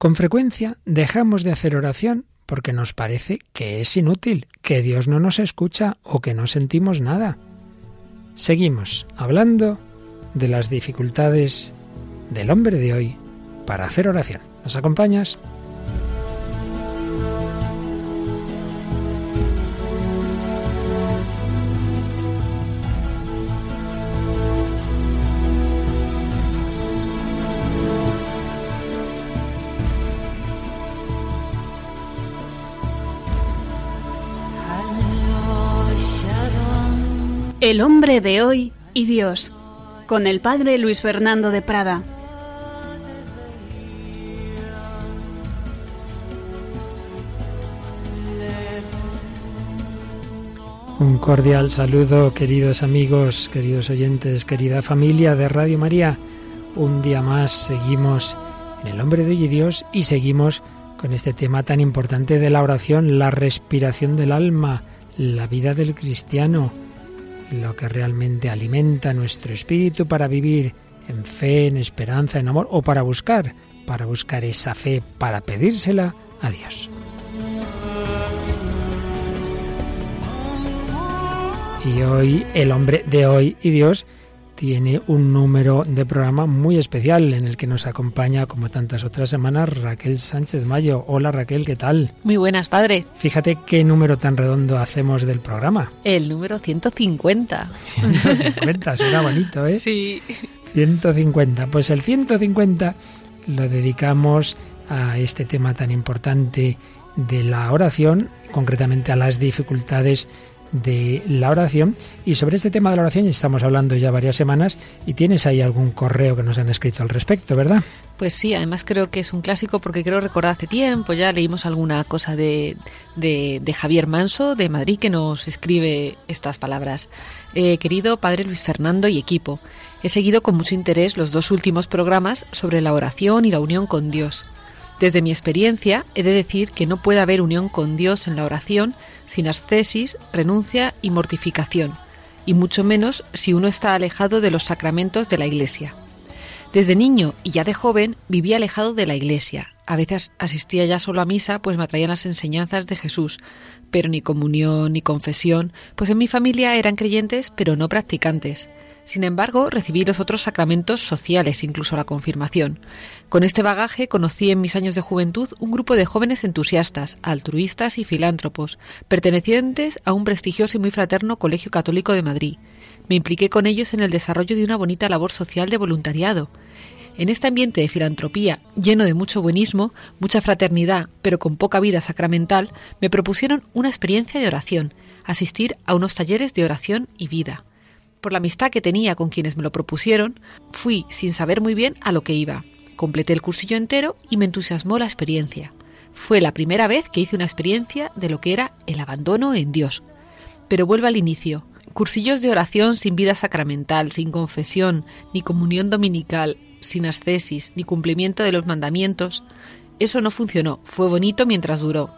Con frecuencia dejamos de hacer oración porque nos parece que es inútil, que Dios no nos escucha o que no sentimos nada. Seguimos hablando de las dificultades del hombre de hoy para hacer oración. ¿Nos acompañas? El hombre de hoy y Dios, con el padre Luis Fernando de Prada. Un cordial saludo, queridos amigos, queridos oyentes, querida familia de Radio María. Un día más seguimos en el hombre de hoy y Dios y seguimos con este tema tan importante de la oración, la respiración del alma, la vida del cristiano lo que realmente alimenta nuestro espíritu para vivir en fe, en esperanza, en amor o para buscar, para buscar esa fe, para pedírsela a Dios. Y hoy, el hombre de hoy y Dios tiene un número de programa muy especial en el que nos acompaña, como tantas otras semanas, Raquel Sánchez Mayo. Hola Raquel, ¿qué tal? Muy buenas, padre. Fíjate qué número tan redondo hacemos del programa. El número 150. 150, suena bonito, ¿eh? Sí. 150. Pues el 150 lo dedicamos a este tema tan importante de la oración, concretamente a las dificultades de la oración. Y sobre este tema de la oración estamos hablando ya varias semanas y tienes ahí algún correo que nos han escrito al respecto, ¿verdad? Pues sí, además creo que es un clásico porque creo recordar hace tiempo, ya leímos alguna cosa de, de, Javier Manso de Madrid que nos escribe estas palabras. Eh, querido Padre Luis Fernando y equipo, he seguido con mucho interés los dos últimos programas sobre la oración y la unión con Dios. Desde mi experiencia, he de decir que no puede haber unión con Dios en la oración sin ascesis, renuncia y mortificación, y mucho menos si uno está alejado de los sacramentos de la Iglesia. Desde niño y ya de joven vivía alejado de la Iglesia. A veces asistía ya solo a misa, pues me atraían las enseñanzas de Jesús, pero ni comunión ni confesión, pues en mi familia eran creyentes pero no practicantes. Sin embargo, recibí los otros sacramentos sociales, incluso la confirmación. Con este bagaje conocí en mis años de juventud un grupo de jóvenes entusiastas, altruistas y filántropos, pertenecientes a un prestigioso y muy fraterno Colegio Católico de Madrid. Me impliqué con ellos en el desarrollo de una bonita labor social de voluntariado. En este ambiente de filantropía, lleno de mucho buenismo, mucha fraternidad, pero con poca vida sacramental, me propusieron una experiencia de oración, asistir a unos talleres de oración y vida. Por la amistad que tenía con quienes me lo propusieron, fui sin saber muy bien a lo que iba. Completé el cursillo entero y me entusiasmó la experiencia. Fue la primera vez que hice una experiencia de lo que era el abandono en Dios. Pero vuelvo al inicio. Cursillos de oración sin vida sacramental, sin confesión, ni comunión dominical, sin ascesis, ni cumplimiento de los mandamientos. Eso no funcionó, fue bonito mientras duró,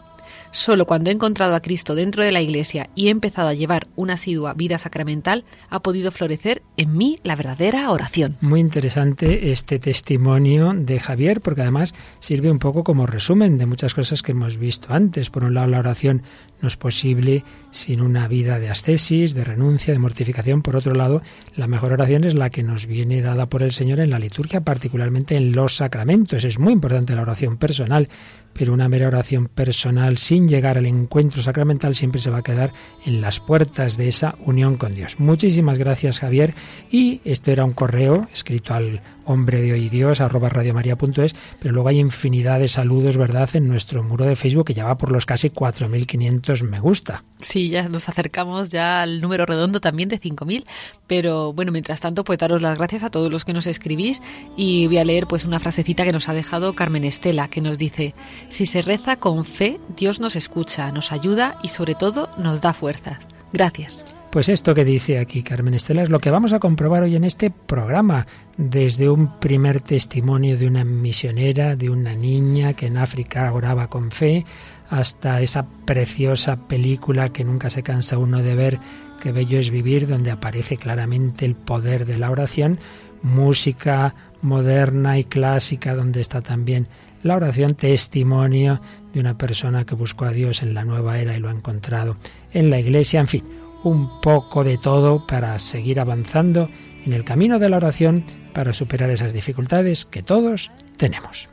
Solo cuando he encontrado a Cristo dentro de la Iglesia y he empezado a llevar una asidua vida sacramental, ha podido florecer en mí la verdadera oración. Muy interesante este testimonio de Javier, porque además sirve un poco como resumen de muchas cosas que hemos visto antes. Por un lado, la oración no es posible sin una vida de ascesis, de renuncia, de mortificación. Por otro lado, la mejor oración es la que nos viene dada por el Señor en la liturgia, particularmente en los sacramentos. Es muy importante la oración personal, pero una mera oración personal sin llegar al encuentro sacramental siempre se va a quedar en las puertas de esa unión con Dios. Muchísimas gracias Javier y esto era un correo escrito al hombre de hoy Dios, arroba radiomaria.es, pero luego hay infinidad de saludos, ¿verdad?, en nuestro muro de Facebook que ya va por los casi 4.500 me gusta. Sí, ya nos acercamos ya al número redondo también de 5.000, pero bueno, mientras tanto, pues daros las gracias a todos los que nos escribís y voy a leer pues una frasecita que nos ha dejado Carmen Estela, que nos dice, si se reza con fe, Dios nos escucha, nos ayuda y sobre todo nos da fuerzas. Gracias. Pues esto que dice aquí Carmen Estela es lo que vamos a comprobar hoy en este programa, desde un primer testimonio de una misionera, de una niña que en África oraba con fe, hasta esa preciosa película que nunca se cansa uno de ver, que bello es vivir, donde aparece claramente el poder de la oración, música moderna y clásica, donde está también la oración testimonio de una persona que buscó a Dios en la nueva era y lo ha encontrado en la iglesia, en fin, un poco de todo para seguir avanzando en el camino de la oración para superar esas dificultades que todos tenemos.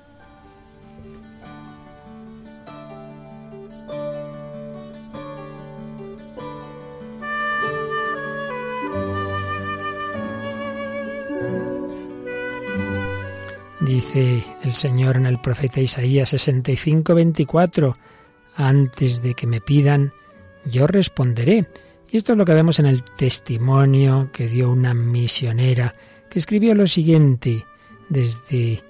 Dice el Señor en el profeta Isaías 65, 24, antes de que me pidan, yo responderé. Y esto es lo que vemos en el testimonio que dio una misionera que escribió lo siguiente desde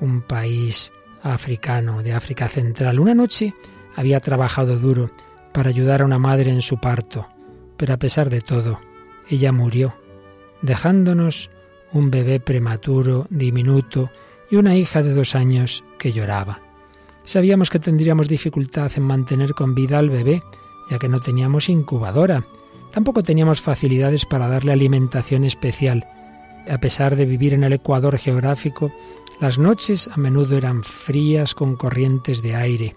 un país africano, de África Central. Una noche había trabajado duro para ayudar a una madre en su parto, pero a pesar de todo, ella murió, dejándonos un bebé prematuro, diminuto, y una hija de dos años que lloraba. Sabíamos que tendríamos dificultad en mantener con vida al bebé, ya que no teníamos incubadora. Tampoco teníamos facilidades para darle alimentación especial. A pesar de vivir en el Ecuador geográfico, las noches a menudo eran frías con corrientes de aire.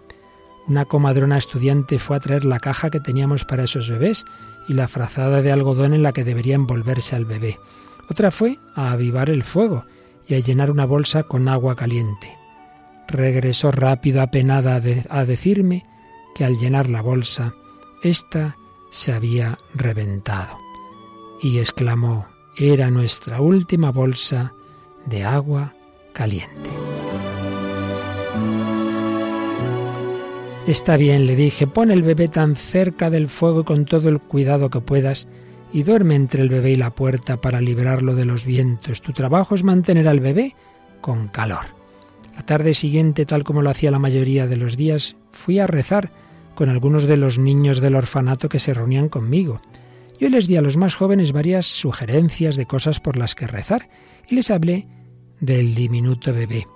Una comadrona estudiante fue a traer la caja que teníamos para esos bebés y la frazada de algodón en la que debería envolverse al bebé. Otra fue a avivar el fuego y a llenar una bolsa con agua caliente. Regresó rápido apenada a decirme que al llenar la bolsa, ésta se había reventado. Y exclamó, era nuestra última bolsa de agua caliente. Está bien, le dije, pon el bebé tan cerca del fuego con todo el cuidado que puedas y duerme entre el bebé y la puerta para librarlo de los vientos. Tu trabajo es mantener al bebé con calor. La tarde siguiente, tal como lo hacía la mayoría de los días, fui a rezar con algunos de los niños del orfanato que se reunían conmigo. Yo les di a los más jóvenes varias sugerencias de cosas por las que rezar y les hablé del diminuto bebé.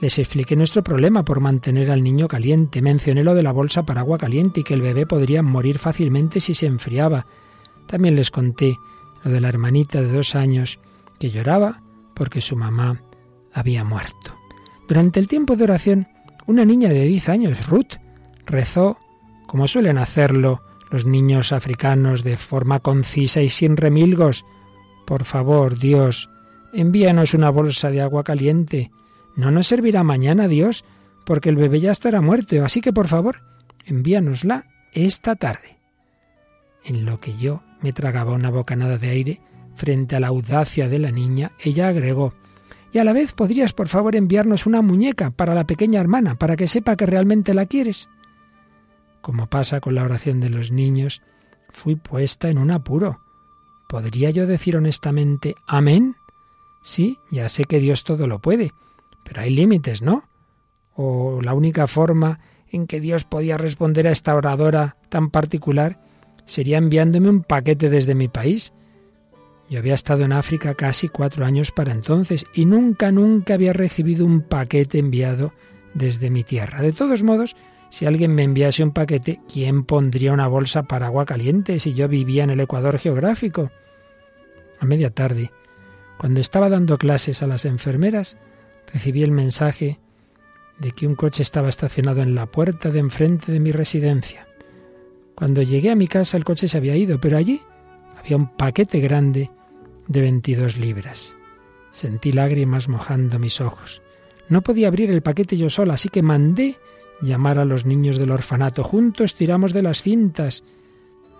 Les expliqué nuestro problema por mantener al niño caliente, mencioné lo de la bolsa para agua caliente y que el bebé podría morir fácilmente si se enfriaba. También les conté lo de la hermanita de dos años que lloraba porque su mamá había muerto. Durante el tiempo de oración, una niña de diez años, Ruth, rezó como suelen hacerlo los niños africanos de forma concisa y sin remilgos. Por favor, Dios, envíanos una bolsa de agua caliente. No nos servirá mañana, Dios, porque el bebé ya estará muerto, así que por favor, envíanosla esta tarde. En lo que yo me tragaba una bocanada de aire frente a la audacia de la niña, ella agregó Y a la vez podrías, por favor, enviarnos una muñeca para la pequeña hermana, para que sepa que realmente la quieres. Como pasa con la oración de los niños, fui puesta en un apuro. ¿Podría yo decir honestamente Amén? Sí, ya sé que Dios todo lo puede, pero hay límites, ¿no? O la única forma en que Dios podía responder a esta oradora tan particular sería enviándome un paquete desde mi país. Yo había estado en África casi cuatro años para entonces y nunca, nunca había recibido un paquete enviado desde mi tierra. De todos modos, si alguien me enviase un paquete, ¿quién pondría una bolsa para agua caliente si yo vivía en el Ecuador geográfico? A media tarde, cuando estaba dando clases a las enfermeras, recibí el mensaje de que un coche estaba estacionado en la puerta de enfrente de mi residencia. Cuando llegué a mi casa el coche se había ido, pero allí había un paquete grande de 22 libras. Sentí lágrimas mojando mis ojos. No podía abrir el paquete yo sola, así que mandé llamar a los niños del orfanato. Juntos tiramos de las cintas.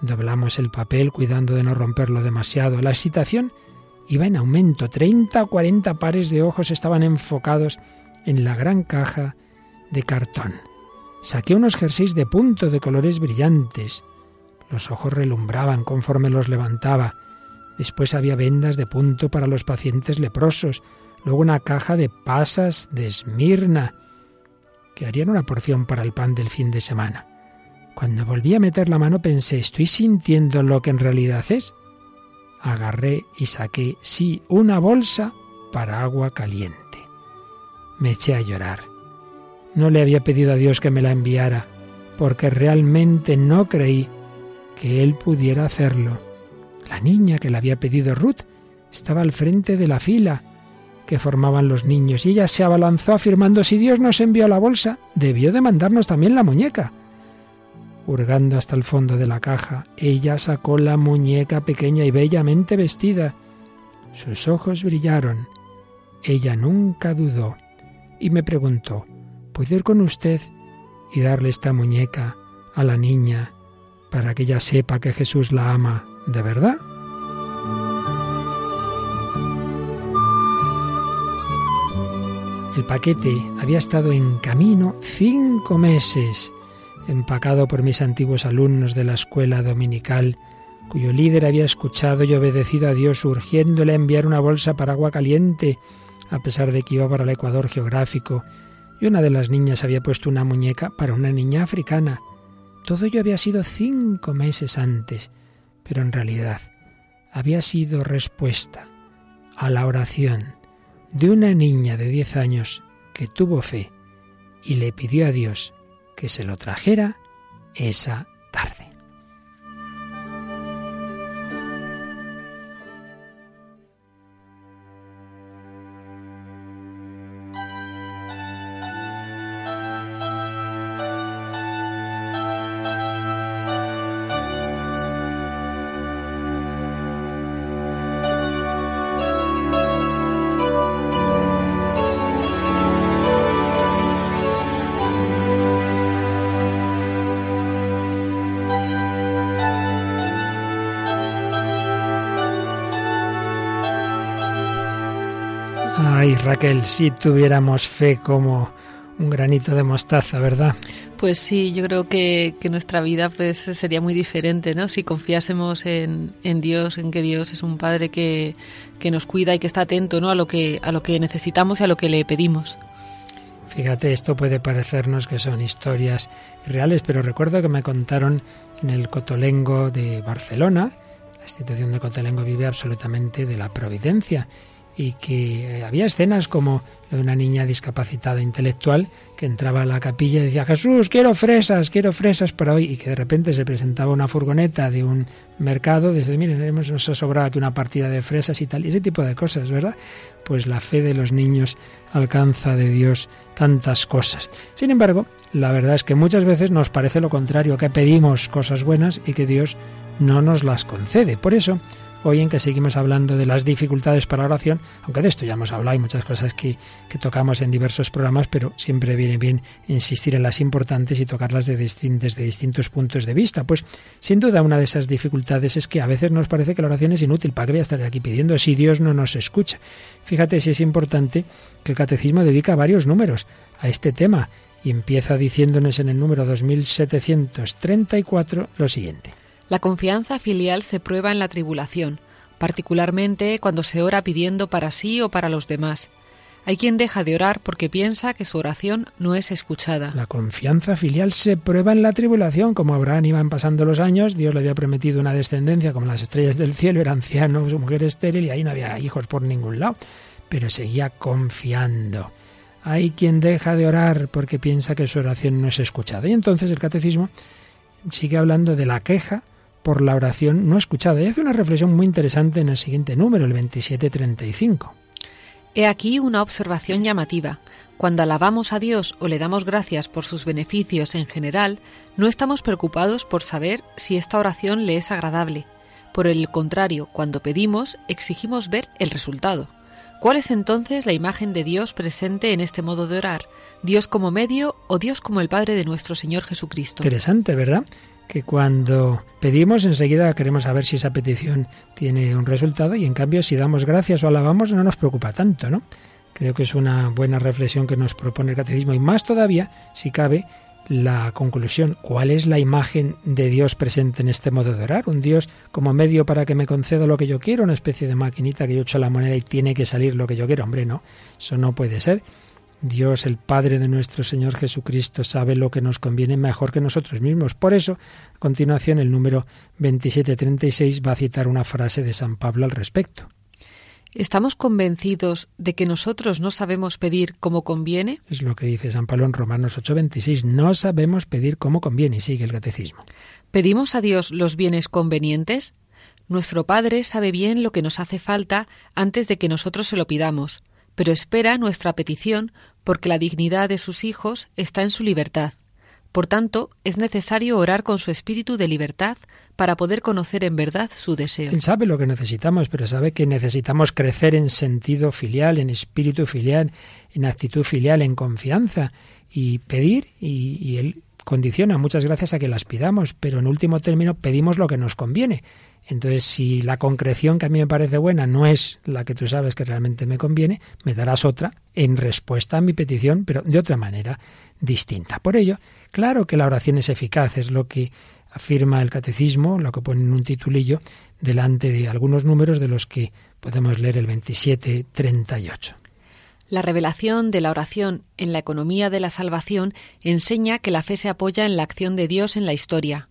Doblamos el papel cuidando de no romperlo demasiado. La excitación iba en aumento. Treinta o cuarenta pares de ojos estaban enfocados en la gran caja de cartón. Saqué unos jerseys de punto de colores brillantes. Los ojos relumbraban conforme los levantaba. Después había vendas de punto para los pacientes leprosos, luego una caja de pasas de Esmirna, que harían una porción para el pan del fin de semana. Cuando volví a meter la mano pensé, ¿estoy sintiendo lo que en realidad es? Agarré y saqué, sí, una bolsa para agua caliente. Me eché a llorar. No le había pedido a Dios que me la enviara, porque realmente no creí que Él pudiera hacerlo. La niña que le había pedido Ruth estaba al frente de la fila que formaban los niños y ella se abalanzó afirmando si Dios nos envió la bolsa, debió de mandarnos también la muñeca. Hurgando hasta el fondo de la caja, ella sacó la muñeca pequeña y bellamente vestida. Sus ojos brillaron. Ella nunca dudó y me preguntó, ¿puedo ir con usted y darle esta muñeca a la niña para que ella sepa que Jesús la ama de verdad? El paquete había estado en camino cinco meses, empacado por mis antiguos alumnos de la escuela dominical, cuyo líder había escuchado y obedecido a Dios urgiéndole a enviar una bolsa para agua caliente, a pesar de que iba para el Ecuador geográfico, y una de las niñas había puesto una muñeca para una niña africana. Todo ello había sido cinco meses antes, pero en realidad había sido respuesta a la oración de una niña de diez años que tuvo fe y le pidió a Dios que se lo trajera esa tarde. Raquel, si tuviéramos fe como un granito de mostaza, ¿verdad? Pues sí, yo creo que, nuestra vida pues sería muy diferente, ¿no? Si confiásemos en, Dios, en que Dios es un Padre que, que, nos cuida y que está atento, ¿no? A lo que, a lo que necesitamos y a lo que le pedimos. Fíjate, esto puede parecernos que son historias reales, pero recuerdo que me contaron en el Cotolengo de Barcelona, la institución de Cotolengo vive absolutamente de la providencia y que eh, había escenas como de una niña discapacitada intelectual que entraba a la capilla y decía Jesús, quiero fresas, quiero fresas para hoy y que de repente se presentaba una furgoneta de un mercado, desde miren, nos ha sobrado aquí una partida de fresas y tal, y ese tipo de cosas, ¿verdad? Pues la fe de los niños alcanza de Dios tantas cosas. Sin embargo, la verdad es que muchas veces nos parece lo contrario, que pedimos cosas buenas y que Dios no nos las concede. Por eso, hoy en que seguimos hablando de las dificultades para la oración, aunque de esto ya hemos hablado, hay muchas cosas que, que tocamos en diversos programas, pero siempre viene bien insistir en las importantes y tocarlas de desde distintos puntos de vista. Pues sin duda una de esas dificultades es que a veces nos parece que la oración es inútil, ¿para qué voy a estar aquí pidiendo si Dios no nos escucha? Fíjate si es importante que el catecismo dedica varios números a este tema y empieza diciéndonos en el número 2734 lo siguiente. La confianza filial se prueba en la tribulación, particularmente cuando se ora pidiendo para sí o para los demás. Hay quien deja de orar porque piensa que su oración no es escuchada. La confianza filial se prueba en la tribulación. Como Abraham iban pasando los años, Dios le había prometido una descendencia como las estrellas del cielo, era anciano, su mujer estéril y ahí no había hijos por ningún lado. Pero seguía confiando. Hay quien deja de orar porque piensa que su oración no es escuchada. Y entonces el catecismo sigue hablando de la queja por la oración no escuchada. Y hace una reflexión muy interesante en el siguiente número, el 2735. He aquí una observación llamativa. Cuando alabamos a Dios o le damos gracias por sus beneficios en general, no estamos preocupados por saber si esta oración le es agradable. Por el contrario, cuando pedimos, exigimos ver el resultado. ¿Cuál es entonces la imagen de Dios presente en este modo de orar? ¿Dios como medio o Dios como el Padre de nuestro Señor Jesucristo? Interesante, ¿verdad? Que cuando pedimos enseguida queremos saber si esa petición tiene un resultado y en cambio si damos gracias o alabamos no nos preocupa tanto, ¿no? Creo que es una buena reflexión que nos propone el catecismo y más todavía, si cabe, la conclusión, ¿cuál es la imagen de Dios presente en este modo de orar? ¿Un Dios como medio para que me conceda lo que yo quiero? ¿Una especie de maquinita que yo echo la moneda y tiene que salir lo que yo quiero? Hombre, no, eso no puede ser. Dios, el Padre de nuestro Señor Jesucristo, sabe lo que nos conviene mejor que nosotros mismos. Por eso, a continuación, el número 2736 va a citar una frase de San Pablo al respecto. ¿Estamos convencidos de que nosotros no sabemos pedir como conviene? Es lo que dice San Pablo en Romanos 8:26. No sabemos pedir como conviene. Y sigue el catecismo. ¿Pedimos a Dios los bienes convenientes? Nuestro Padre sabe bien lo que nos hace falta antes de que nosotros se lo pidamos pero espera nuestra petición porque la dignidad de sus hijos está en su libertad. Por tanto, es necesario orar con su espíritu de libertad para poder conocer en verdad su deseo. Él sabe lo que necesitamos, pero sabe que necesitamos crecer en sentido filial, en espíritu filial, en actitud filial, en confianza y pedir y, y Él condiciona muchas gracias a que las pidamos, pero en último término pedimos lo que nos conviene. Entonces, si la concreción que a mí me parece buena no es la que tú sabes que realmente me conviene, me darás otra en respuesta a mi petición, pero de otra manera distinta. Por ello, claro que la oración es eficaz, es lo que afirma el catecismo, lo que pone en un titulillo, delante de algunos números de los que podemos leer el 27-38. La revelación de la oración en la economía de la salvación enseña que la fe se apoya en la acción de Dios en la historia,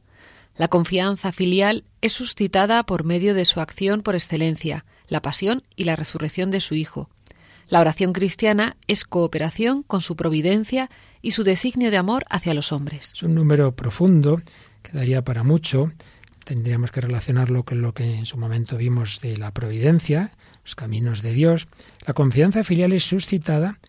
la confianza filial es suscitada por medio de su acción por excelencia, la pasión y la resurrección de su Hijo. La oración cristiana es cooperación con su providencia y su designio de amor hacia los hombres. Es un número profundo que daría para mucho. Tendríamos que relacionarlo con lo que en su momento vimos de la providencia, los caminos de Dios. La confianza filial es suscitada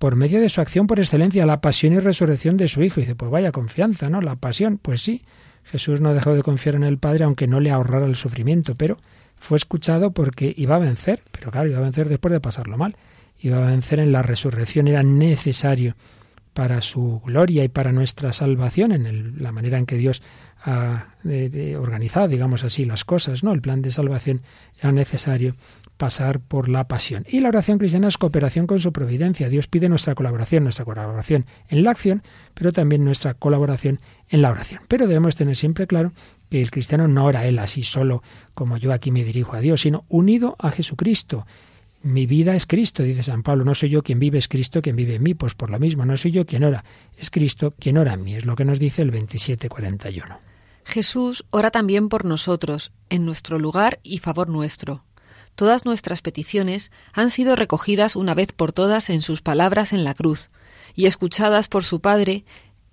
por medio de su acción por excelencia, la pasión y resurrección de su Hijo. Y dice, pues vaya confianza, ¿no? La pasión, pues sí, Jesús no dejó de confiar en el Padre aunque no le ahorrara el sufrimiento, pero fue escuchado porque iba a vencer, pero claro, iba a vencer después de pasarlo mal, iba a vencer en la resurrección, era necesario para su gloria y para nuestra salvación, en la manera en que Dios ha organizado, digamos así, las cosas, ¿no? El plan de salvación era necesario pasar por la pasión. Y la oración cristiana es cooperación con su providencia. Dios pide nuestra colaboración, nuestra colaboración en la acción, pero también nuestra colaboración en la oración. Pero debemos tener siempre claro que el cristiano no ora él así solo como yo aquí me dirijo a Dios, sino unido a Jesucristo. Mi vida es Cristo, dice San Pablo, no soy yo quien vive, es Cristo quien vive en mí. Pues por lo mismo, no soy yo quien ora, es Cristo quien ora en mí. Es lo que nos dice el 2741. Jesús ora también por nosotros, en nuestro lugar y favor nuestro. Todas nuestras peticiones han sido recogidas una vez por todas en sus palabras en la cruz y escuchadas por su Padre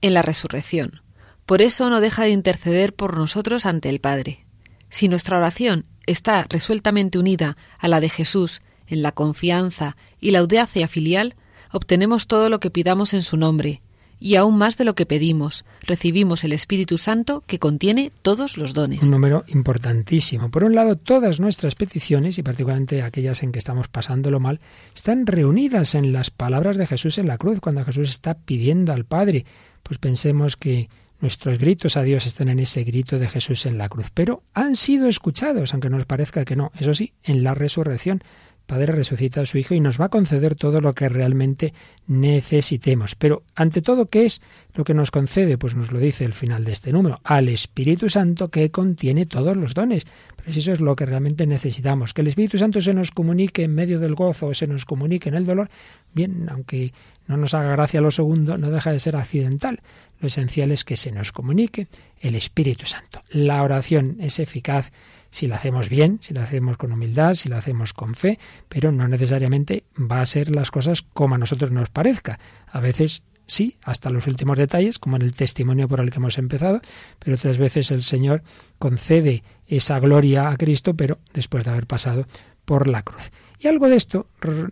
en la resurrección. Por eso no deja de interceder por nosotros ante el Padre. Si nuestra oración está resueltamente unida a la de Jesús en la confianza y la audacia filial, obtenemos todo lo que pidamos en su nombre, y aún más de lo que pedimos, recibimos el Espíritu Santo que contiene todos los dones. Un número importantísimo. Por un lado, todas nuestras peticiones, y particularmente aquellas en que estamos pasándolo mal, están reunidas en las palabras de Jesús en la cruz, cuando Jesús está pidiendo al Padre. Pues pensemos que nuestros gritos a Dios están en ese grito de Jesús en la cruz, pero han sido escuchados, aunque nos parezca que no. Eso sí, en la resurrección Padre resucita a su Hijo y nos va a conceder todo lo que realmente necesitemos. Pero, ante todo, ¿qué es lo que nos concede? Pues nos lo dice el final de este número, al Espíritu Santo que contiene todos los dones. Pero eso es lo que realmente necesitamos, que el Espíritu Santo se nos comunique en medio del gozo o se nos comunique en el dolor, bien, aunque no nos haga gracia lo segundo, no deja de ser accidental. Lo esencial es que se nos comunique el Espíritu Santo. La oración es eficaz si la hacemos bien, si la hacemos con humildad, si la hacemos con fe, pero no necesariamente va a ser las cosas como a nosotros nos parezca. A veces sí, hasta los últimos detalles, como en el testimonio por el que hemos empezado, pero otras veces el Señor concede esa gloria a Cristo, pero después de haber pasado por la cruz. Y algo de esto,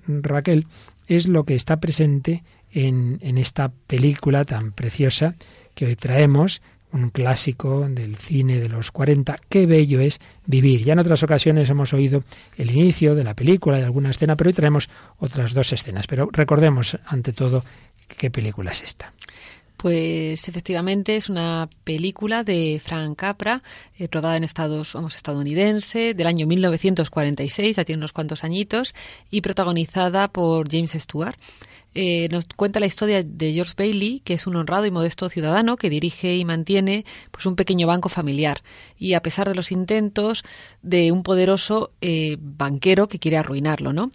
Raquel, es lo que está presente en, esta película tan preciosa que hoy traemos, un clásico del cine de los 40. Qué bello es vivir. Ya en otras ocasiones hemos oído el inicio de la película y alguna escena, pero hoy traemos otras dos escenas. Pero recordemos, ante todo, qué película es esta. Pues efectivamente es una película de Frank Capra, eh, rodada en Estados vamos, estadounidense, del año 1946, ya tiene unos cuantos añitos, y protagonizada por James Stewart. Eh, nos cuenta la historia de George Bailey, que es un honrado y modesto ciudadano que dirige y mantiene pues un pequeño banco familiar. Y a pesar de los intentos de un poderoso eh, banquero que quiere arruinarlo, ¿no?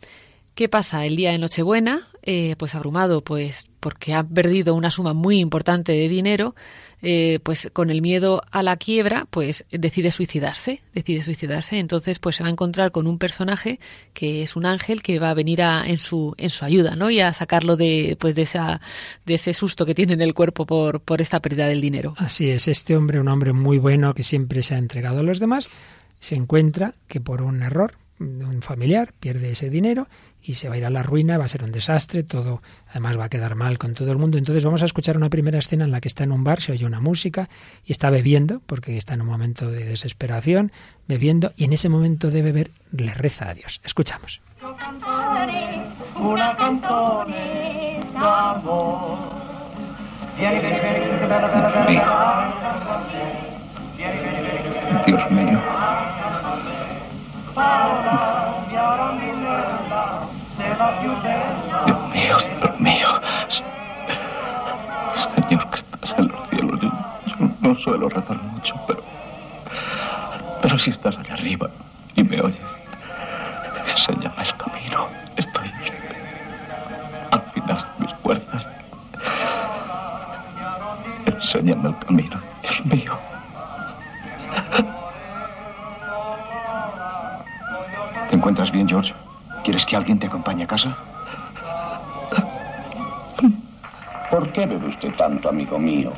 ¿Qué pasa? El día de Nochebuena, eh, pues abrumado, pues porque ha perdido una suma muy importante de dinero, eh, pues con el miedo a la quiebra, pues decide suicidarse, decide suicidarse. Entonces, pues se va a encontrar con un personaje que es un ángel que va a venir a, en su en su ayuda, ¿no? Y a sacarlo de pues de esa de ese susto que tiene en el cuerpo por por esta pérdida del dinero. Así es, este hombre, un hombre muy bueno que siempre se ha entregado a los demás, se encuentra que por un error un familiar, pierde ese dinero y se va a ir a la ruina, va a ser un desastre, todo además va a quedar mal con todo el mundo. Entonces vamos a escuchar una primera escena en la que está en un bar, se oye una música y está bebiendo, porque está en un momento de desesperación, bebiendo, y en ese momento de beber le reza a Dios. Escuchamos. Dios mío. Dios mío. Señor que estás en los cielos, yo, no suelo rezar mucho, pero. Pero si estás allá arriba y me oyes, enséñame el camino. Estoy al final de mis fuerzas. Enséñame el camino, Dios mío. Encuentras bien, George? ¿Quieres que alguien te acompañe a casa? ¿Por qué bebe usted tanto, amigo mío?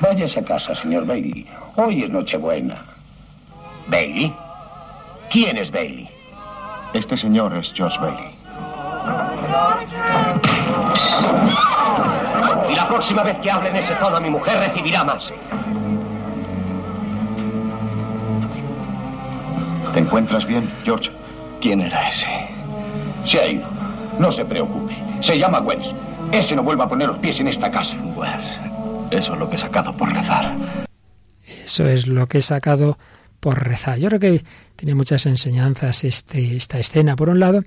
Váyase a casa, señor Bailey. Hoy es Nochebuena. ¿Bailey? ¿Quién es Bailey? Este señor es George Bailey. Y la próxima vez que hable en ese tono a mi mujer recibirá más. ¿Te encuentras bien, George? ¿Quién era ese? Se ha ido. No se preocupe. Se llama Wells. Ese no vuelva a poner los pies en esta casa. Wells. Eso es lo que he sacado por rezar. Eso es lo que he sacado por rezar. Yo creo que tiene muchas enseñanzas este, esta escena. Por un lado,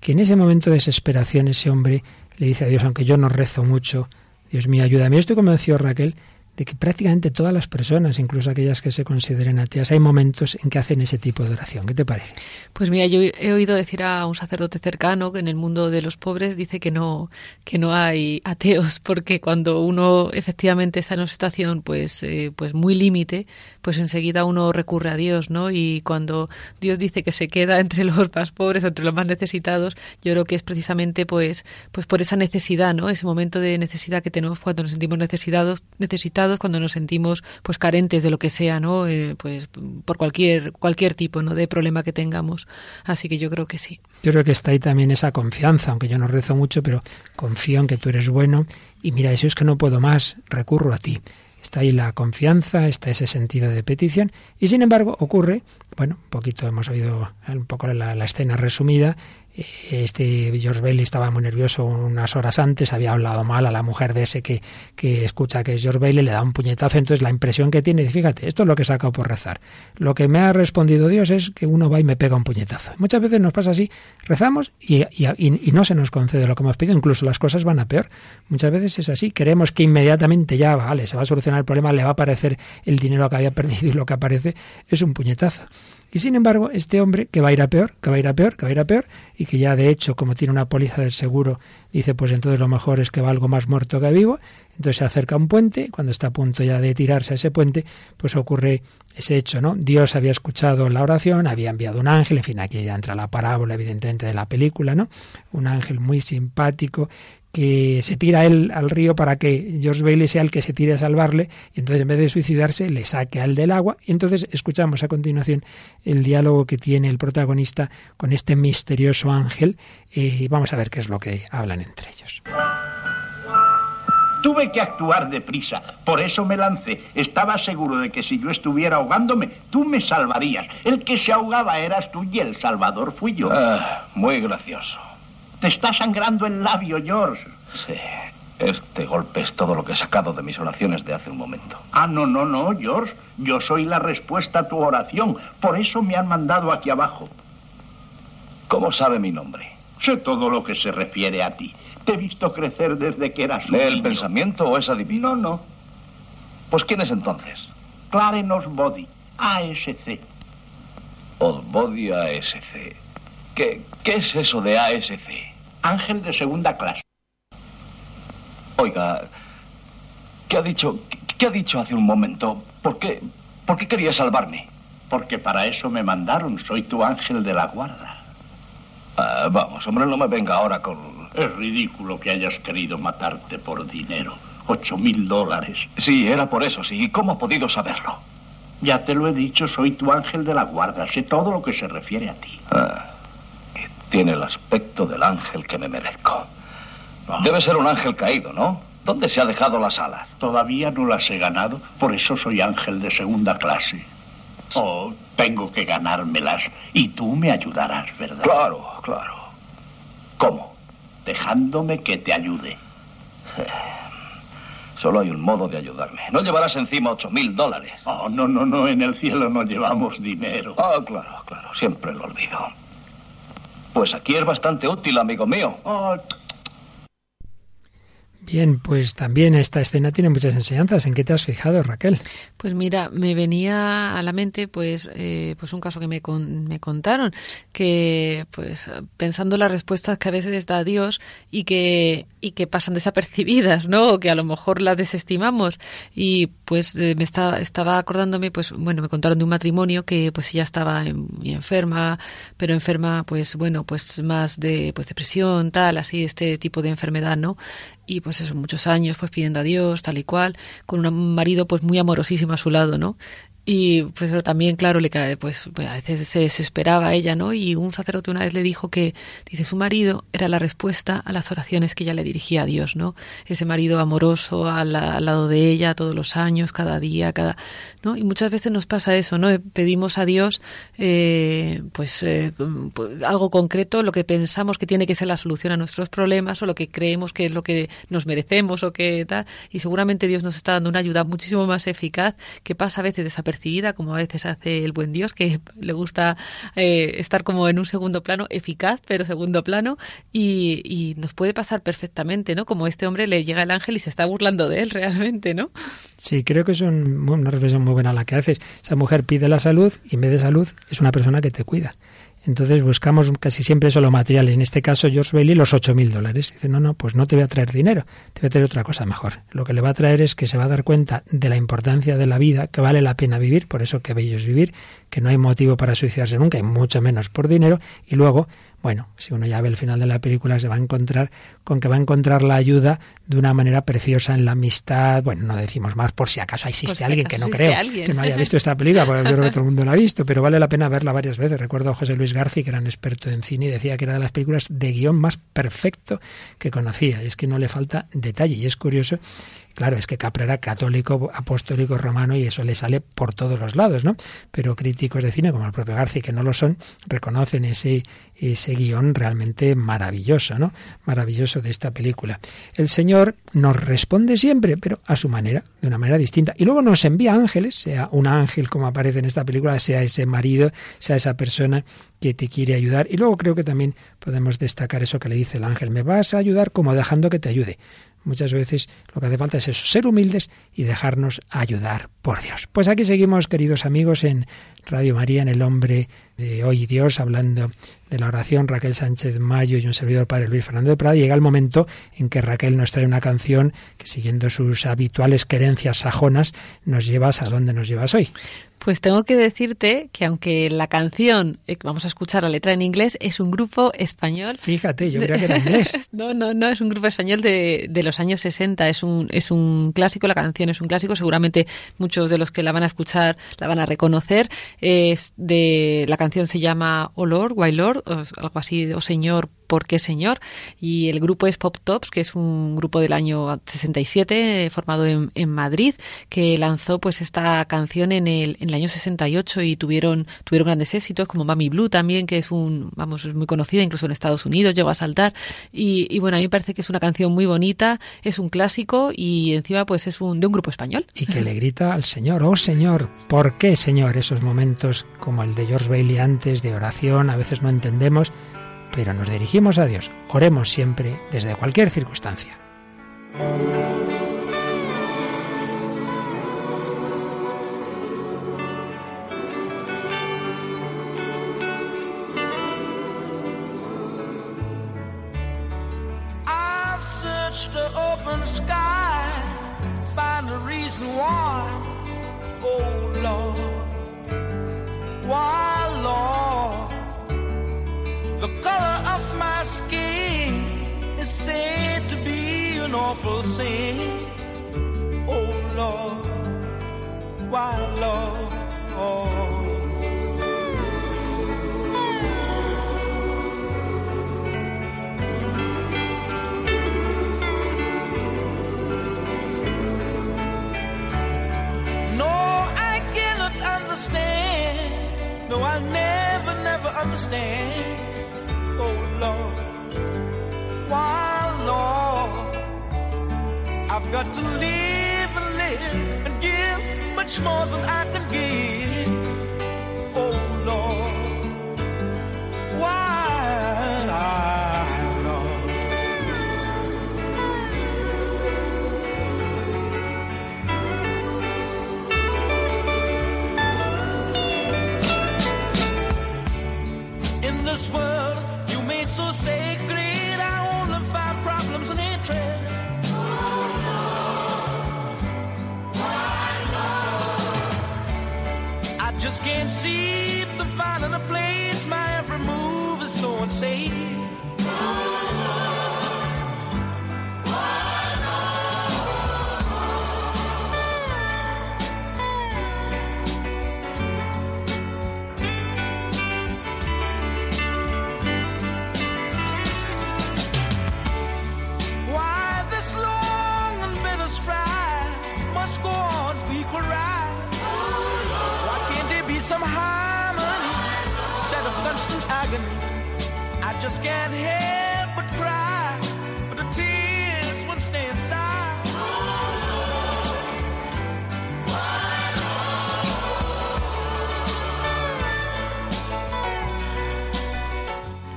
que en ese momento de desesperación ese hombre le dice a Dios, aunque yo no rezo mucho, Dios mío, ayúdame. Yo estoy convencido, Raquel, de que prácticamente todas las personas, incluso aquellas que se consideren ateas, hay momentos en que hacen ese tipo de oración. ¿Qué te parece? Pues mira, yo he oído decir a un sacerdote cercano que en el mundo de los pobres dice que no que no hay ateos porque cuando uno efectivamente está en una situación pues eh, pues muy límite, pues enseguida uno recurre a Dios, ¿no? Y cuando Dios dice que se queda entre los más pobres, entre los más necesitados, yo creo que es precisamente pues pues por esa necesidad, ¿no? Ese momento de necesidad que tenemos cuando nos sentimos necesitados, necesitados cuando nos sentimos pues carentes de lo que sea, ¿no? Eh, pues por cualquier cualquier tipo, ¿no? de problema que tengamos. Así que yo creo que sí. Yo creo que está ahí también esa confianza, aunque yo no rezo mucho, pero confío en que tú eres bueno y mira, eso es que no puedo más, recurro a ti. Está ahí la confianza, está ese sentido de petición y sin embargo ocurre, bueno, un poquito hemos oído un poco la, escena resumida, este George Bailey estaba muy nervioso unas horas antes, había hablado mal a la mujer de ese que, que escucha que es George Bailey, le da un puñetazo, entonces la impresión que tiene, fíjate, esto es lo que he sacado por rezar. Lo que me ha respondido Dios es que uno va y me pega un puñetazo. Muchas veces nos pasa así, rezamos y, y, y no se nos concede lo que hemos pedido, incluso las cosas van a peor. Muchas veces es así, queremos que inmediatamente ya, vale, se va a solucionar el problema, le va a aparecer el dinero que había perdido y lo que aparece es un puñetazo. Y sin embargo, este hombre, que va a ir a peor, que va a ir a peor, que va a ir a peor, y que ya de hecho, como tiene una póliza del seguro, dice, pues entonces lo mejor es que va algo más muerto que vivo, entonces se acerca a un puente, cuando está a punto ya de tirarse a ese puente, pues ocurre ese hecho, ¿no? Dios había escuchado la oración, había enviado un ángel, en fin, aquí ya entra la parábola, evidentemente, de la película, ¿no? Un ángel muy simpático que se tira él al río para que George Bailey sea el que se tire a salvarle y entonces en vez de suicidarse le saque al del agua y entonces escuchamos a continuación el diálogo que tiene el protagonista con este misterioso ángel y vamos a ver qué es lo que hablan entre ellos. Tuve que actuar deprisa, por eso me lancé. Estaba seguro de que si yo estuviera ahogándome, tú me salvarías. El que se ahogaba eras tú y el salvador fui yo. Ah, muy gracioso. Te está sangrando el labio, George. Sí. Este golpe es todo lo que he sacado de mis oraciones de hace un momento. Ah, no, no, no, George. Yo soy la respuesta a tu oración. Por eso me han mandado aquí abajo. ¿Cómo sabe mi nombre? Sé todo lo que se refiere a ti. Te he visto crecer desde que eras un ¿Lee el pensamiento o es adivino? No, no. Pues ¿quién es entonces? Clarence Osbody, ASC. Osbody ASC. ¿Qué, ¿Qué es eso de ASC? Ángel de segunda clase. Oiga, ¿qué ha dicho, qué ha dicho hace un momento? ¿Por qué, por qué quería salvarme? Porque para eso me mandaron. Soy tu ángel de la guarda. Ah, vamos, hombre, no me venga ahora con... Es ridículo que hayas querido matarte por dinero. Ocho mil dólares. Sí, era por eso, sí. ¿Y cómo ha podido saberlo? Ya te lo he dicho, soy tu ángel de la guarda. Sé todo lo que se refiere a ti. Ah, Tiene el aspecto del ángel que me merezco. Debe ser un ángel caído, ¿no? ¿Dónde se ha dejado las alas? Todavía no las he ganado, por eso soy ángel de segunda clase. Oh, tengo que ganármelas y tú me ayudarás, ¿verdad? Claro, claro. ¿Cómo? Dejándome que te ayude. Solo hay un modo de ayudarme. No llevarás encima ocho mil dólares. Oh, no, no, no. En el cielo no llevamos dinero. Ah, claro, claro. Siempre lo olvido. Pues aquí es bastante útil, amigo mío. Oh, Bien, pues también esta escena tiene muchas enseñanzas. ¿En qué te has fijado, Raquel? Pues mira, me venía a la mente pues, eh, pues un caso que me, con, me contaron, que pues pensando las respuestas que a veces da Dios y que, y que pasan desapercibidas, ¿no? O que a lo mejor las desestimamos. Y pues eh, me estaba, estaba acordándome, pues bueno, me contaron de un matrimonio que pues ella estaba muy enferma, pero enferma pues bueno, pues más de pues depresión, tal, así, este tipo de enfermedad, ¿no? Y pues eso, muchos años pues pidiendo a Dios, tal y cual, con un marido pues muy amorosísimo a su lado, ¿no? Y pues pero también, claro, le pues, pues, a veces se desesperaba ella, ¿no? Y un sacerdote una vez le dijo que, dice, su marido era la respuesta a las oraciones que ella le dirigía a Dios, ¿no? Ese marido amoroso al, al lado de ella todos los años, cada día, cada, ¿no? Y muchas veces nos pasa eso, ¿no? Pedimos a Dios, eh, pues, eh, pues, algo concreto, lo que pensamos que tiene que ser la solución a nuestros problemas o lo que creemos que es lo que nos merecemos o que tal, y seguramente Dios nos está dando una ayuda muchísimo más eficaz que pasa a veces desapercibida percibida, como a veces hace el buen Dios, que le gusta eh, estar como en un segundo plano, eficaz, pero segundo plano, y, y, nos puede pasar perfectamente, ¿no? Como este hombre le llega el ángel y se está burlando de él realmente, ¿no? Sí, creo que es un, una reflexión muy buena la que haces. Esa mujer pide la salud y en vez de salud es una persona que te cuida. Entonces buscamos casi siempre solo material. En este caso, George Bailey, los ocho mil dólares. Dice, no, no, pues no te voy a traer dinero, te voy a traer otra cosa mejor. Lo que le va a traer es que se va a dar cuenta de la importancia de la vida, que vale la pena vivir, por eso que bello es vivir, que no hay motivo para suicidarse nunca, y mucho menos por dinero, y luego bueno, si uno ya ve el final de la película, se va a encontrar con que va a encontrar la ayuda de una manera preciosa en la amistad. Bueno, no decimos más por si acaso existe si alguien acaso que no creo alguien. que no haya visto esta película, porque yo creo que todo el mundo la ha visto, pero vale la pena verla varias veces. Recuerdo a José Luis García, que era un experto en cine, y decía que era de las películas de guion más perfecto que conocía. Y es que no le falta detalle. Y es curioso Claro, es que Capra era católico, apostólico, romano y eso le sale por todos los lados, ¿no? Pero críticos de cine, como el propio García, que no lo son, reconocen ese, ese guion realmente maravilloso, ¿no? Maravilloso de esta película. El Señor nos responde siempre, pero a su manera, de una manera distinta. Y luego nos envía ángeles, sea un ángel como aparece en esta película, sea ese marido, sea esa persona que te quiere ayudar. Y luego creo que también podemos destacar eso que le dice el ángel, me vas a ayudar como dejando que te ayude. Muchas veces lo que hace falta es eso, ser humildes y dejarnos ayudar por Dios. Pues aquí seguimos, queridos amigos, en Radio María, en El Hombre de Hoy Dios, hablando de la oración, Raquel Sánchez Mayo y un servidor Padre Luis Fernando de Prada. Llega el momento en que Raquel nos trae una canción que, siguiendo sus habituales querencias sajonas, nos llevas a dónde nos llevas hoy. Pues tengo que decirte que aunque la canción, eh, vamos a escuchar la letra en inglés, es un grupo español. Fíjate, yo creía que era inglés. no, no, no, es un grupo español de, de, los años 60, es un, es un clásico, la canción es un clásico, seguramente muchos de los que la van a escuchar la van a reconocer. Es de, la canción se llama O Lord, Why Lord, o algo así, o Señor, ¿Por qué Señor? Y el grupo es Pop Tops, que es un grupo del año 67, formado en, en Madrid, que lanzó pues esta canción en el, en el año 68 y tuvieron, tuvieron grandes éxitos, como Mami Blue también, que es un, vamos, muy conocida, incluso en Estados Unidos llegó a saltar. Y, y, bueno, a mí me parece que es una canción muy bonita, es un clásico y encima pues es un, de un grupo español. Y que le grita al Señor, oh Señor, ¿por qué Señor? Esos momentos como el de George Bailey antes, de oración, a veces no entendemos, pero nos dirigimos a Dios. Oremos siempre desde cualquier circunstancia. Sky, find reason why. Oh Lord, is said to be an awful sin. Oh Lord, why Lord? No, I cannot understand. No, I never, never understand. Oh Lord. I've got to live and live and give much more than I can give. Oh Lord, why, Lord? In this world you made so sacred, See the final place. My every move is so unsafe. must go on We equal. Some harmony instead of constant agony? I just can't help but cry, but the tears won't stay inside.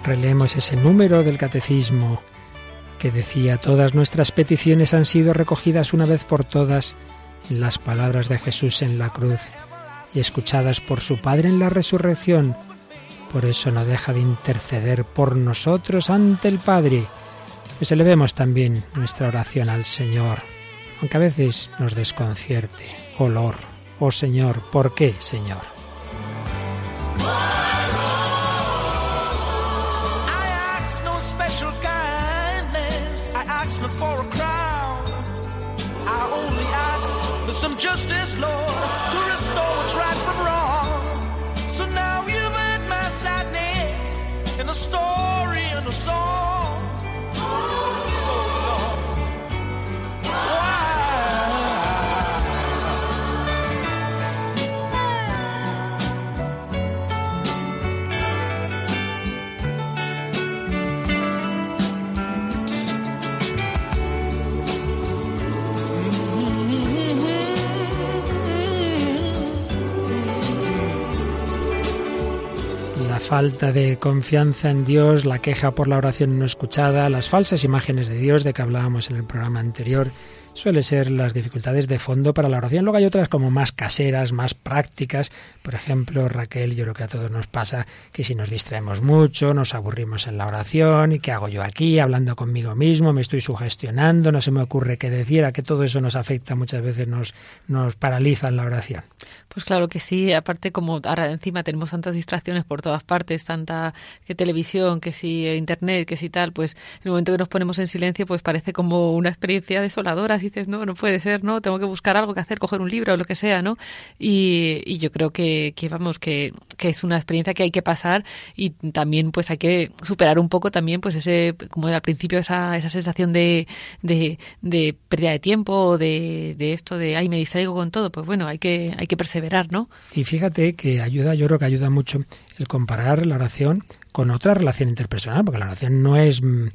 Releemos ese número del catecismo que decía, todas nuestras peticiones han sido recogidas una vez por todas en las palabras de Jesús en la cruz y escuchadas por su Padre en la resurrección. Por eso no deja de interceder por nosotros ante el Padre. Pues elevemos también nuestra oración al Señor, aunque a veces nos desconcierte. Olor, oh Señor, ¿por qué, Señor? For some justice, Lord, to restore what's right from wrong. So now you've heard my sadness in a story and a song. Oh, Lord. Why? Falta de confianza en Dios, la queja por la oración no escuchada, las falsas imágenes de Dios de que hablábamos en el programa anterior, suele ser las dificultades de fondo para la oración. Luego hay otras como más caseras, más prácticas. Por ejemplo, Raquel, yo creo que a todos nos pasa que si nos distraemos mucho, nos aburrimos en la oración, ¿y qué hago yo aquí? Hablando conmigo mismo, me estoy sugestionando, no se me ocurre qué decir, a que todo eso nos afecta, muchas veces nos, nos paraliza en la oración. Pues claro que sí, aparte como ahora encima tenemos tantas distracciones por todas partes, tanta que televisión, que si internet, que si tal, pues en el momento que nos ponemos en silencio pues parece como una experiencia desoladora, dices, no, no puede ser, ¿no? Tengo que buscar algo que hacer, coger un libro o lo que sea, ¿no? Y, y yo creo que, que vamos, que, que es una experiencia que hay que pasar y también pues hay que superar un poco también pues ese, como al principio esa, esa sensación de, de, de pérdida de tiempo de, de esto de, ay, me distraigo con todo, pues bueno, hay que, hay que perseverar, ¿no? Y fíjate que ayuda, yo creo que ayuda mucho el comparar la oración con otra relación interpersonal, porque la oración no es mm,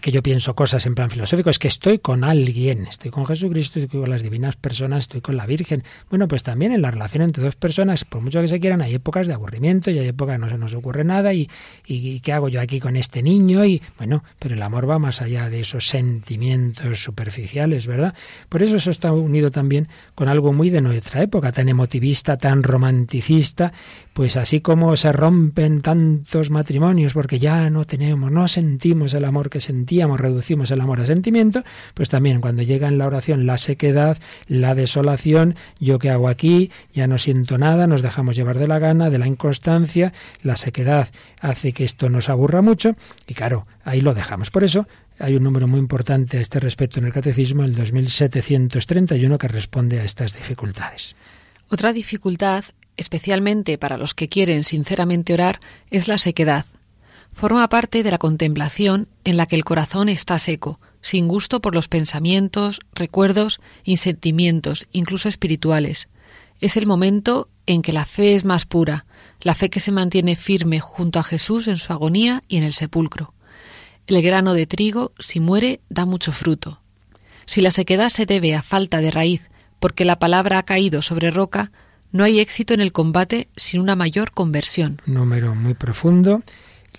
que yo pienso cosas en plan filosófico, es que estoy con alguien, estoy con Jesucristo, estoy con las divinas personas, estoy con la Virgen. Bueno, pues también en la relación entre dos personas, por mucho que se quieran, hay épocas de aburrimiento y hay épocas que no se nos ocurre nada y, y, y ¿qué hago yo aquí con este niño? Y bueno, pero el amor va más allá de esos sentimientos superficiales, ¿verdad? Por eso eso está unido también con algo muy de nuestra época, tan emotivista, tan romanticista, pues así como se rompen tantos matrimonios porque ya no tenemos, no sentimos el amor que sentíamos, reducimos el amor a sentimiento, pues también cuando llega en la oración la sequedad, la desolación, yo qué hago aquí, ya no siento nada, nos dejamos llevar de la gana, de la inconstancia, la sequedad hace que esto nos aburra mucho y claro, ahí lo dejamos. Por eso hay un número muy importante a este respecto en el Catecismo, el 2731, que responde a estas dificultades. Otra dificultad, especialmente para los que quieren sinceramente orar, es la sequedad. Forma parte de la contemplación en la que el corazón está seco, sin gusto por los pensamientos, recuerdos y sentimientos, incluso espirituales. Es el momento en que la fe es más pura, la fe que se mantiene firme junto a Jesús en su agonía y en el sepulcro. El grano de trigo, si muere, da mucho fruto. Si la sequedad se debe a falta de raíz, porque la palabra ha caído sobre roca, no hay éxito en el combate sin una mayor conversión. Número muy profundo.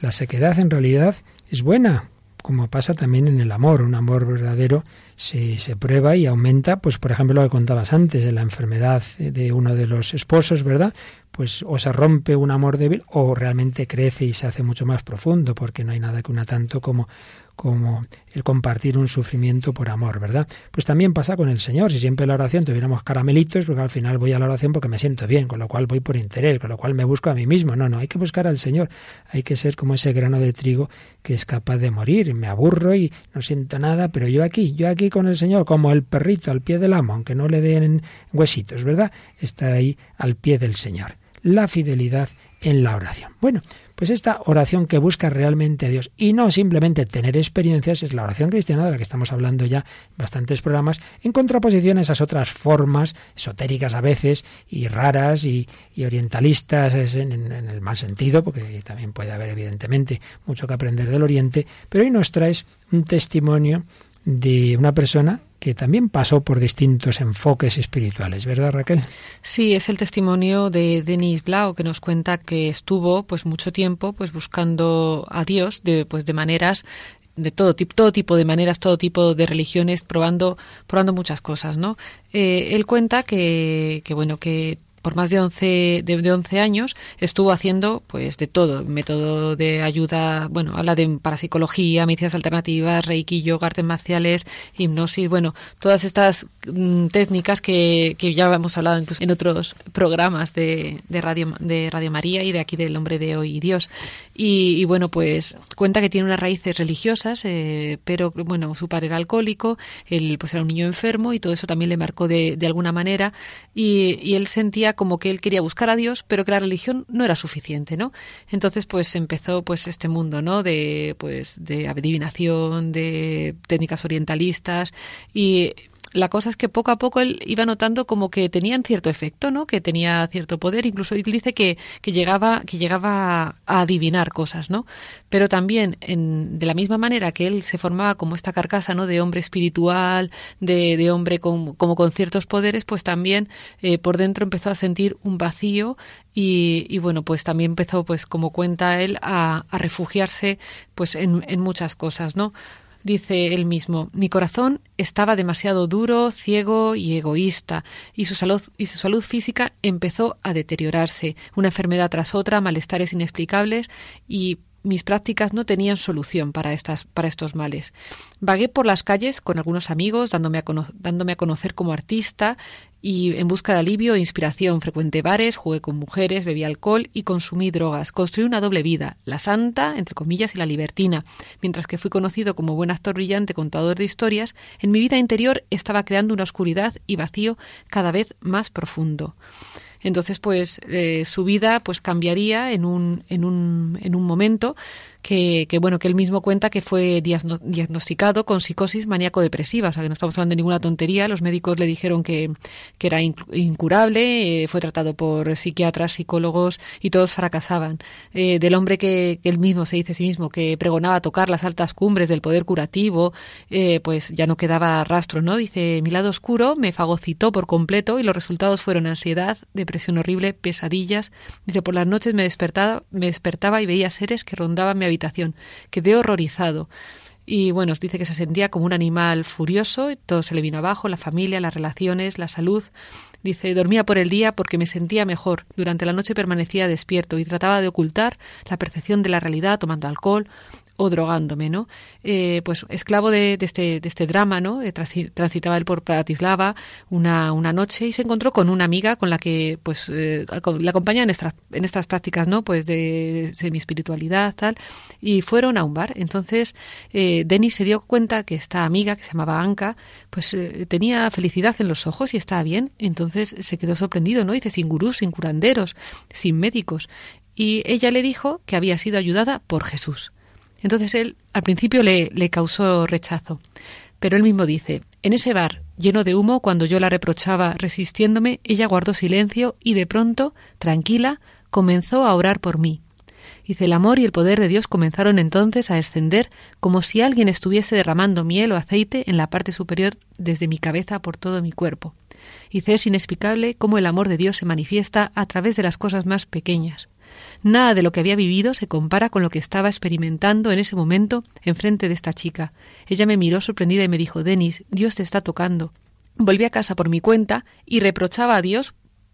La sequedad en realidad es buena, como pasa también en el amor. Un amor verdadero se, se prueba y aumenta, pues por ejemplo lo que contabas antes, de la enfermedad de uno de los esposos, ¿verdad? Pues o se rompe un amor débil o realmente crece y se hace mucho más profundo, porque no hay nada que una tanto como como el compartir un sufrimiento por amor, ¿verdad? Pues también pasa con el Señor. Si siempre en la oración tuviéramos caramelitos, porque al final voy a la oración porque me siento bien, con lo cual voy por interés, con lo cual me busco a mí mismo. No, no, hay que buscar al Señor. Hay que ser como ese grano de trigo que es capaz de morir. Me aburro y no siento nada, pero yo aquí, yo aquí con el Señor, como el perrito al pie del amo, aunque no le den huesitos, ¿verdad? Está ahí al pie del Señor. La fidelidad en la oración. Bueno, pues esta oración que busca realmente a Dios. Y no simplemente tener experiencias es la oración cristiana de la que estamos hablando ya en bastantes programas, en contraposición a esas otras formas esotéricas a veces y raras y, orientalistas en, en, el mal sentido, porque también puede haber evidentemente mucho que aprender del Oriente, pero hoy nos traes un testimonio de una persona que también pasó por distintos enfoques espirituales, ¿verdad Raquel? Sí, es el testimonio de Denis Blau que nos cuenta que estuvo pues mucho tiempo pues buscando a Dios de pues de maneras de todo tipo, todo tipo de maneras, todo tipo de religiones, probando, probando muchas cosas, ¿no? Eh, él cuenta que, que bueno, que por más de 11, de, 11 años estuvo haciendo pues de todo, método de ayuda, bueno, habla de parapsicología, medicinas alternativas, reiki, yoga, marciales, hipnosis, bueno, todas estas mm, técnicas que, que, ya hemos hablado en otros programas de, de, Radio, de Radio María y de aquí del Hombre de Hoy y Dios. Y, bueno, pues cuenta que tiene unas raíces religiosas, eh, pero bueno, su padre era alcohólico, él pues era un niño enfermo y todo eso también le marcó de, de alguna manera y, y él sentía como que él quería buscar a Dios, pero que la religión no era suficiente, ¿no? Entonces, pues empezó pues este mundo, ¿no? De pues de adivinación, de técnicas orientalistas y la cosa es que poco a poco él iba notando como que tenían cierto efecto, ¿no? Que tenía cierto poder, incluso él dice que, que llegaba, que llegaba a adivinar cosas, ¿no? Pero también, en, de la misma manera que él se formaba como esta carcasa, ¿no? De hombre espiritual, de, de hombre con, como con ciertos poderes, pues también eh, por dentro empezó a sentir un vacío y, y, bueno, pues también empezó, pues como cuenta él, a, a refugiarse pues en, en muchas cosas, ¿no? Dice él mismo, mi corazón estaba demasiado duro, ciego y egoísta, y su salud, y su salud física empezó a deteriorarse, una enfermedad tras otra, malestares inexplicables y mis prácticas no tenían solución para, estas, para estos males. Vagué por las calles con algunos amigos, dándome a, dándome a conocer como artista y en busca de alivio e inspiración. Frecuenté bares, jugué con mujeres, bebí alcohol y consumí drogas. Construí una doble vida, la santa, entre comillas, y la libertina. Mientras que fui conocido como buen actor brillante, contador de historias, en mi vida interior estaba creando una oscuridad y vacío cada vez más profundo. Entonces, pues eh, su vida pues cambiaría en un, en un, en un momento que, bueno, que él mismo cuenta que fue diagnosticado con psicosis maníaco-depresiva, o sea que no estamos hablando de ninguna tontería, los médicos le dijeron que, que era incurable, eh, fue tratado por psiquiatras, psicólogos y todos fracasaban. Eh, del hombre que, que, él mismo se dice a sí mismo que pregonaba tocar las altas cumbres del poder curativo, eh, pues ya no quedaba rastro, ¿no? Dice, mi lado oscuro me fagocitó por completo y los resultados fueron ansiedad, depresión horrible, pesadillas. Dice, por las noches me despertaba, me despertaba y veía seres que rondaban mi habitación. Quedé horrorizado. Y bueno, dice que se sentía como un animal furioso, todo se le vino abajo, la familia, las relaciones, la salud. Dice, dormía por el día porque me sentía mejor. Durante la noche permanecía despierto y trataba de ocultar la percepción de la realidad tomando alcohol o drogándome, ¿no? Eh, pues esclavo de, de, este, de este drama, ¿no? Eh, transitaba él por Bratislava una, una noche y se encontró con una amiga con la que, pues, eh, la acompaña en estas, en estas prácticas, ¿no? Pues de semi-espiritualidad, tal, y fueron a un bar. Entonces, eh, Denis se dio cuenta que esta amiga, que se llamaba Anka, pues eh, tenía felicidad en los ojos y estaba bien. Entonces se quedó sorprendido, ¿no? Dice, sin gurús, sin curanderos, sin médicos. Y ella le dijo que había sido ayudada por Jesús. Entonces él al principio le, causó rechazo. Pero él mismo dice, en ese bar, lleno de humo, cuando yo la reprochaba resistiéndome, ella guardó silencio y de pronto, tranquila, comenzó a orar por mí. Dice, el amor y el poder de Dios comenzaron entonces a descender como si alguien estuviese derramando miel o aceite en la parte superior desde mi cabeza por todo mi cuerpo. Dice, es inexplicable cómo el amor de Dios se manifiesta a través de las cosas más pequeñas. Nada de lo que había vivido se compara con lo que estaba experimentando en ese momento enfrente de esta chica. Ella me miró sorprendida y me dijo, Denis, Dios te está tocando. Volví a casa por mi cuenta y reprochaba a Dios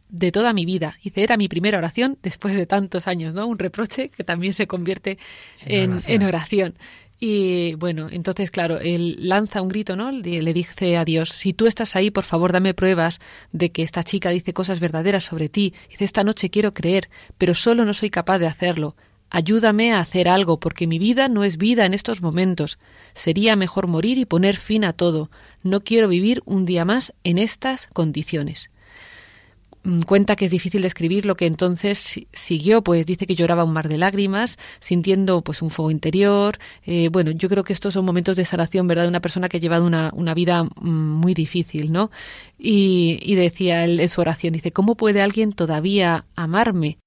de toda mi vida. Hice, era mi primera oración después de tantos años, ¿no? Un reproche que también se convierte en, en oración. Y bueno, entonces, claro, él lanza un grito, ¿no? Le dice a Dios, si tú estás ahí, por favor, dame pruebas de que esta chica dice cosas verdaderas sobre ti. Dice, esta noche quiero creer, pero solo no soy capaz de hacerlo. Ayúdame a hacer algo, porque mi vida no es vida en estos momentos. Sería mejor morir y poner fin a todo. No quiero vivir un día más en estas condiciones. Mm, cuenta que es difícil describir lo que entonces siguió, pues dice que lloraba un mar de lágrimas, sintiendo pues un fuego interior. Eh, bueno, yo creo que estos son momentos de sanación, ¿verdad? De una persona que ha llevado una, una vida mm, muy difícil, ¿no? Y, y decía él en su oración, dice, ¿cómo puede alguien todavía amarme?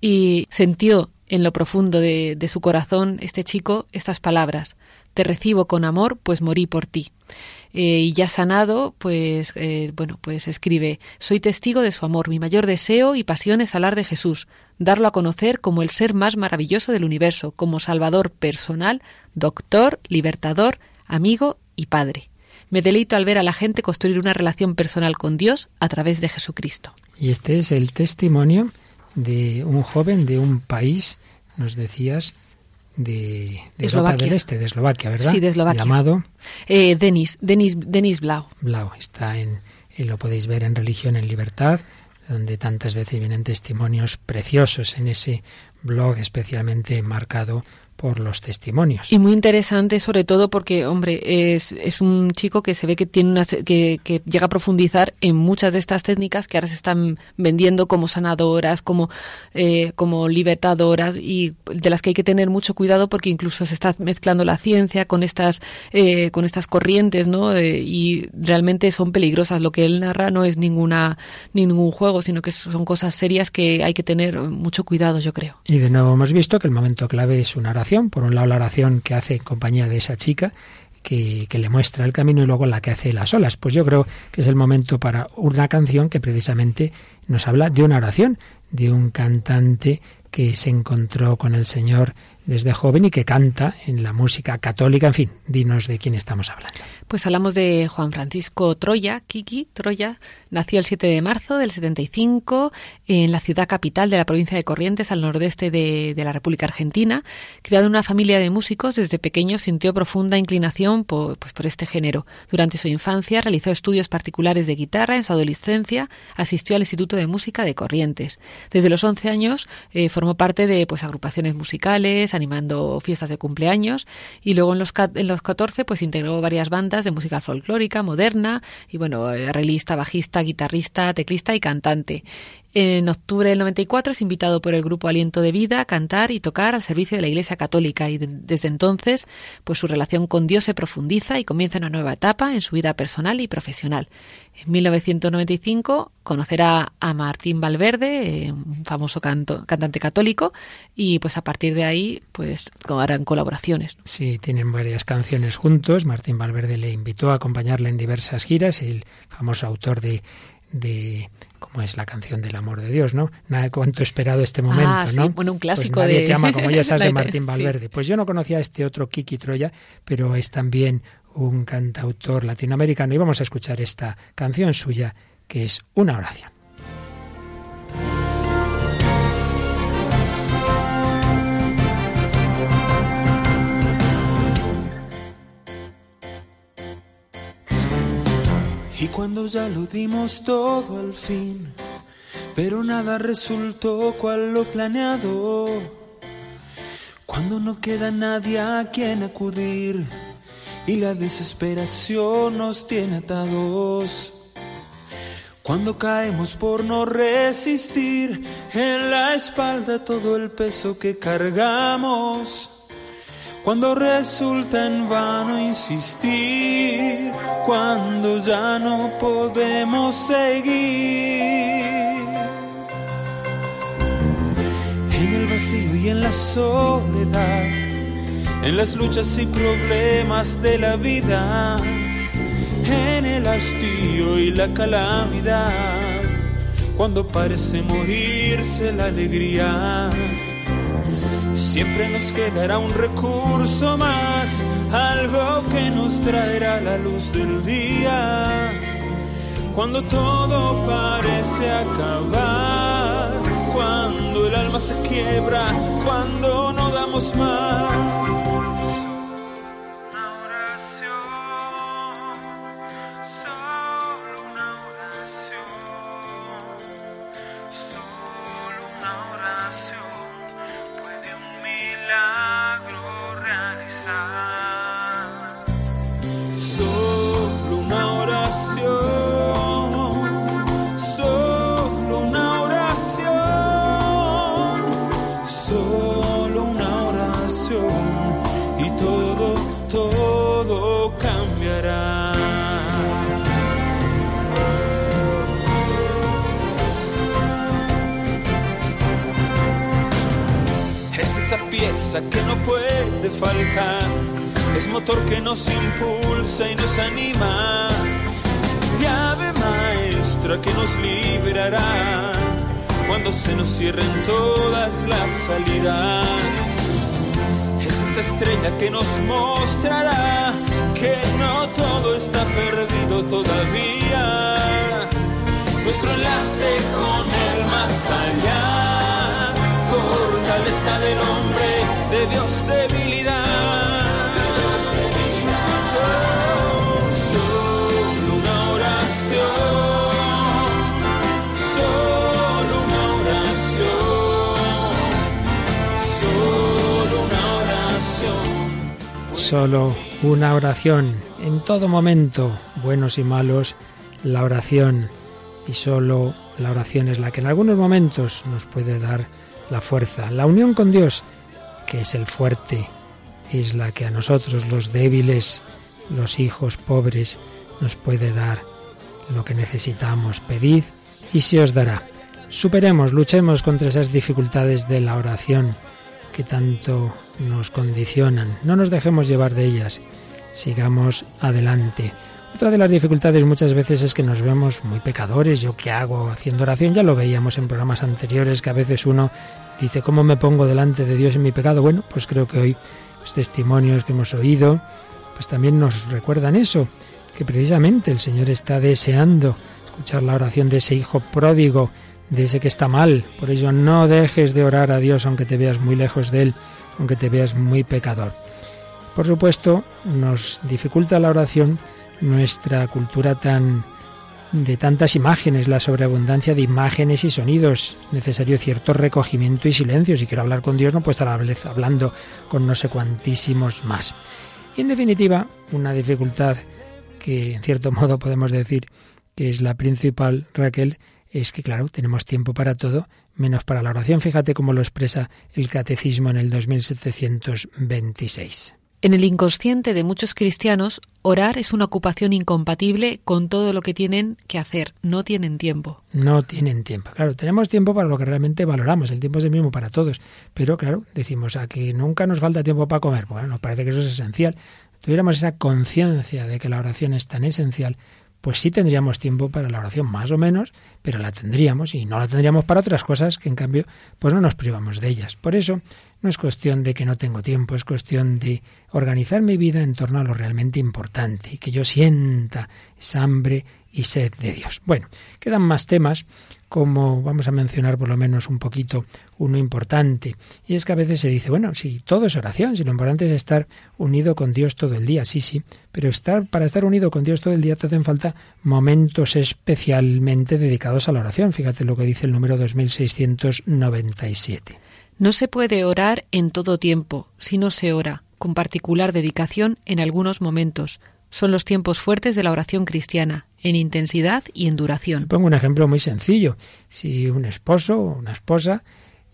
Y sintió en lo profundo de, de su corazón este chico estas palabras, te recibo con amor, pues morí por ti. Eh, y ya sanado, pues eh, bueno, pues escribe: Soy testigo de su amor. Mi mayor deseo y pasión es hablar de Jesús, darlo a conocer como el ser más maravilloso del universo, como Salvador personal, doctor, libertador, amigo y padre. Me deleito al ver a la gente construir una relación personal con Dios a través de Jesucristo. Y este es el testimonio de un joven de un país, nos decías, de, de Eslovaquia. del Este, de Eslovaquia, ¿verdad? Sí, de Eslovaquia. Llamado eh, Denis, Denis, Denis Blau. Blau, está en, y lo podéis ver en Religión en Libertad, donde tantas veces vienen testimonios preciosos en ese blog especialmente marcado por los testimonios. Y muy interesante, sobre todo porque, hombre, es, es un chico que se ve que tiene una, que, que, llega a profundizar en muchas de estas técnicas que ahora se están vendiendo como sanadoras, como, eh, como libertadoras y de las que hay que tener mucho cuidado porque incluso se está mezclando la ciencia con estas, eh, con estas corrientes, ¿no? Eh, y realmente son peligrosas. Lo que él narra no es ninguna, ningún juego, sino que son cosas serias que hay que tener mucho cuidado, yo creo. Y de nuevo hemos visto que el momento clave es una oración por un lado la oración que hace en compañía de esa chica, que, que, le muestra el camino y luego la que hace las olas. Pues yo creo que es el momento para una canción que precisamente nos habla de una oración, de un cantante que se encontró con el Señor desde joven y que canta en la música católica. En fin, dinos de quién estamos hablando. Pues hablamos de Juan Francisco Troya, Kiki Troya. Nació el 7 de marzo del 75 en la ciudad capital de la provincia de Corrientes, al nordeste de, la República Argentina. Criado en una familia de músicos, desde pequeño sintió profunda inclinación por, pues, por este género. Durante su infancia realizó estudios particulares de guitarra. En su adolescencia asistió al Instituto de Música de Corrientes. Desde los 11 años eh, formó parte de pues, agrupaciones musicales, animando fiestas de cumpleaños y luego en los, en los 14 pues integró varias bandas de música folclórica, moderna y bueno, arreglista, bajista, guitarrista, teclista y cantante. En octubre del 94 es invitado por el grupo Aliento de Vida a cantar y tocar al servicio de la Iglesia Católica y de, desde entonces pues su relación con Dios se profundiza y comienza una nueva etapa en su vida personal y profesional. En 1995 conocerá a Martín Valverde, eh, un famoso canto, cantante católico, y pues a partir de ahí pues harán colaboraciones. Sí, tienen varias canciones juntos. Martín Valverde le invitó a acompañarle en diversas giras, el famoso autor de de como es la canción del amor de Dios, ¿no? Nada cuanto esperado este momento, ah, sí. ¿no? Bueno, un clásico pues nadie de te ama como ya sabes de Martín sí. Valverde. Pues yo no conocía a este otro Kiki Troya, pero es también un cantautor latinoamericano y vamos a escuchar esta canción suya que es una oración. Y cuando ya lo dimos todo al fin, pero nada resultó cual lo planeado. Cuando no queda nadie a quien acudir y la desesperación nos tiene atados. Cuando caemos por no resistir en la espalda todo el peso que cargamos. Cuando resulta en vano insistir, cuando ya no podemos seguir. En el vacío y en la soledad, en las luchas y problemas de la vida, en el hastío y la calamidad, cuando parece morirse la alegría Siempre nos quedará un recurso más, algo que nos traerá la luz del día. Cuando todo parece acabar, cuando el alma se quiebra, cuando no damos más. Del hombre de Dios debilidad. Solo una oración. En todo momento, buenos y malos, la oración. Y solo la oración es la que en algunos momentos nos puede dar la fuerza. La unión con Dios que es el fuerte, es la que a nosotros los débiles, los hijos pobres, nos puede dar lo que necesitamos. Pedid y se os dará. Superemos, luchemos contra esas dificultades de la oración que tanto nos condicionan. No nos dejemos llevar de ellas. Sigamos adelante. Otra de las dificultades muchas veces es que nos vemos muy pecadores. Yo qué hago haciendo oración, ya lo veíamos en programas anteriores, que a veces uno dice, ¿cómo me pongo delante de Dios en mi pecado? Bueno, pues creo que hoy los testimonios que hemos oído, pues también nos recuerdan eso, que precisamente el Señor está deseando escuchar la oración de ese hijo pródigo, de ese que está mal. Por ello, no dejes de orar a Dios aunque te veas muy lejos de Él, aunque te veas muy pecador. Por supuesto, nos dificulta la oración nuestra cultura tan de tantas imágenes, la sobreabundancia de imágenes y sonidos, necesario cierto recogimiento y silencio. Si quiero hablar con Dios no puedo estar hablando con no sé cuantísimos más. Y en definitiva, una dificultad que en cierto modo podemos decir que es la principal, Raquel, es que claro, tenemos tiempo para todo, menos para la oración. Fíjate cómo lo expresa el catecismo en el 2726. En el inconsciente de muchos cristianos, orar es una ocupación incompatible con todo lo que tienen que hacer. No tienen tiempo. No tienen tiempo. Claro, tenemos tiempo para lo que realmente valoramos. El tiempo es el mismo para todos. Pero claro, decimos a que nunca nos falta tiempo para comer. Bueno, nos parece que eso es esencial. Tuviéramos esa conciencia de que la oración es tan esencial, pues sí tendríamos tiempo para la oración, más o menos, pero la tendríamos y no la tendríamos para otras cosas que en cambio pues no nos privamos de ellas. Por eso no es cuestión de que no tengo tiempo, es cuestión de organizar mi vida en torno a lo realmente importante y que yo sienta esa hambre y sed de Dios. Bueno, quedan más temas, como vamos a mencionar por lo menos un poquito uno importante, y es que a veces se dice, bueno, si todo es oración, si lo importante es estar unido con Dios todo el día, sí, sí, pero estar para estar unido con Dios todo el día te hacen falta momentos especialmente dedicados a la oración. Fíjate lo que dice el número 2697. No se puede orar en todo tiempo, si no se ora, con particular dedicación en algunos momentos. Son los tiempos fuertes de la oración cristiana, en intensidad y en duración. Pongo un ejemplo muy sencillo. Si un esposo o una esposa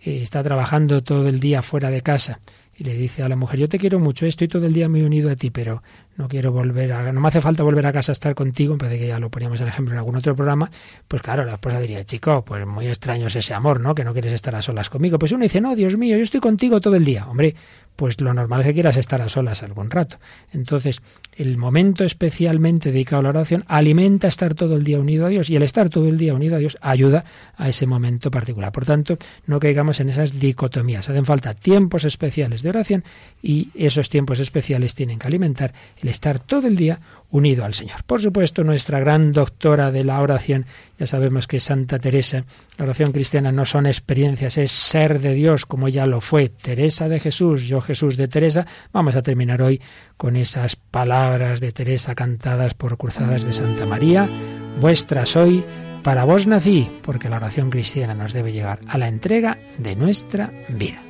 eh, está trabajando todo el día fuera de casa y le dice a la mujer, yo te quiero mucho, estoy todo el día muy unido a ti, pero no quiero volver a, no me hace falta volver a casa a estar contigo, me parece que ya lo poníamos en ejemplo en algún otro programa, pues claro, la esposa diría, chico, pues muy extraño es ese amor, ¿no? Que no quieres estar a solas conmigo. Pues uno dice, no, Dios mío, yo estoy contigo todo el día. Hombre, pues lo normal es que quieras estar a solas algún rato. Entonces, el momento especialmente dedicado a la oración alimenta estar todo el día unido a Dios y el estar todo el día unido a Dios ayuda a ese momento particular. Por tanto, no caigamos en esas dicotomías. Hacen falta tiempos especiales de oración y esos tiempos especiales tienen que alimentar el estar todo el día unido al Señor. Por supuesto, nuestra gran doctora de la oración, ya sabemos que Santa Teresa, la oración cristiana no son experiencias, es ser de Dios como ya lo fue Teresa de Jesús, yo Jesús de Teresa. Vamos a terminar hoy con esas palabras de Teresa cantadas por cruzadas de Santa María. Vuestra soy, para vos nací, porque la oración cristiana nos debe llegar a la entrega de nuestra vida.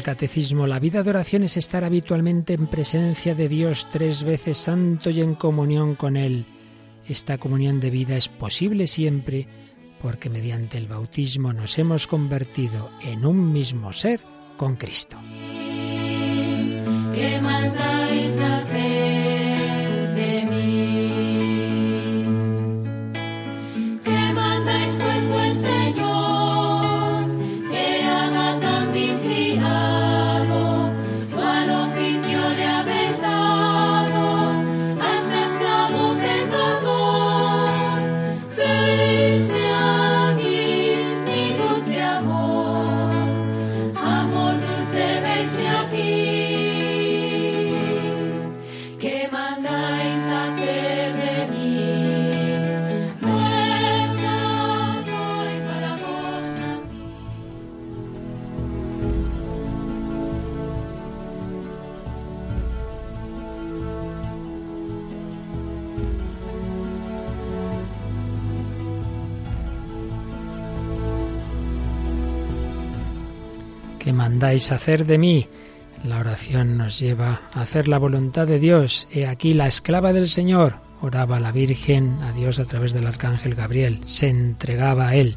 El catecismo, la vida de oración es estar habitualmente en presencia de Dios tres veces santo y en comunión con Él. Esta comunión de vida es posible siempre porque mediante el bautismo nos hemos convertido en un mismo ser con Cristo. Mandáis hacer de mí. La oración nos lleva a hacer la voluntad de Dios. He aquí la esclava del Señor. Oraba la Virgen a Dios a través del arcángel Gabriel. Se entregaba a Él.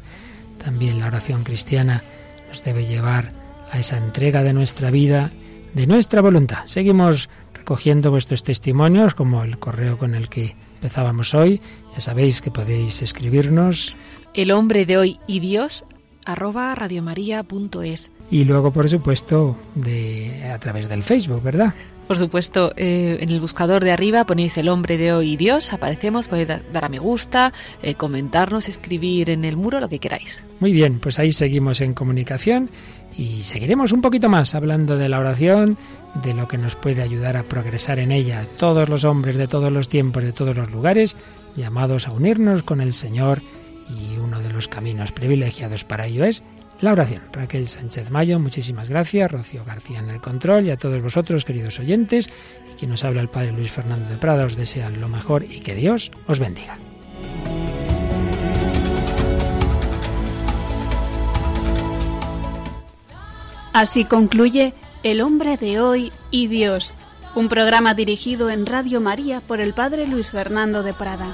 También la oración cristiana nos debe llevar a esa entrega de nuestra vida, de nuestra voluntad. Seguimos recogiendo vuestros testimonios, como el correo con el que empezábamos hoy. Ya sabéis que podéis escribirnos. El hombre de hoy y Dios arroba radiomaria.es. Y luego, por supuesto, de, a través del Facebook, ¿verdad? Por supuesto, eh, en el buscador de arriba ponéis el hombre de hoy y Dios, aparecemos, podéis dar a me gusta, eh, comentarnos, escribir en el muro, lo que queráis. Muy bien, pues ahí seguimos en comunicación y seguiremos un poquito más hablando de la oración, de lo que nos puede ayudar a progresar en ella. Todos los hombres de todos los tiempos, de todos los lugares, llamados a unirnos con el Señor y los caminos privilegiados para ello es la oración. Raquel Sánchez Mayo, muchísimas gracias. Rocío García en el control y a todos vosotros, queridos oyentes. Y quien nos habla el Padre Luis Fernando de Prada, os desea lo mejor y que Dios os bendiga. Así concluye El hombre de hoy y Dios, un programa dirigido en Radio María por el Padre Luis Fernando de Prada.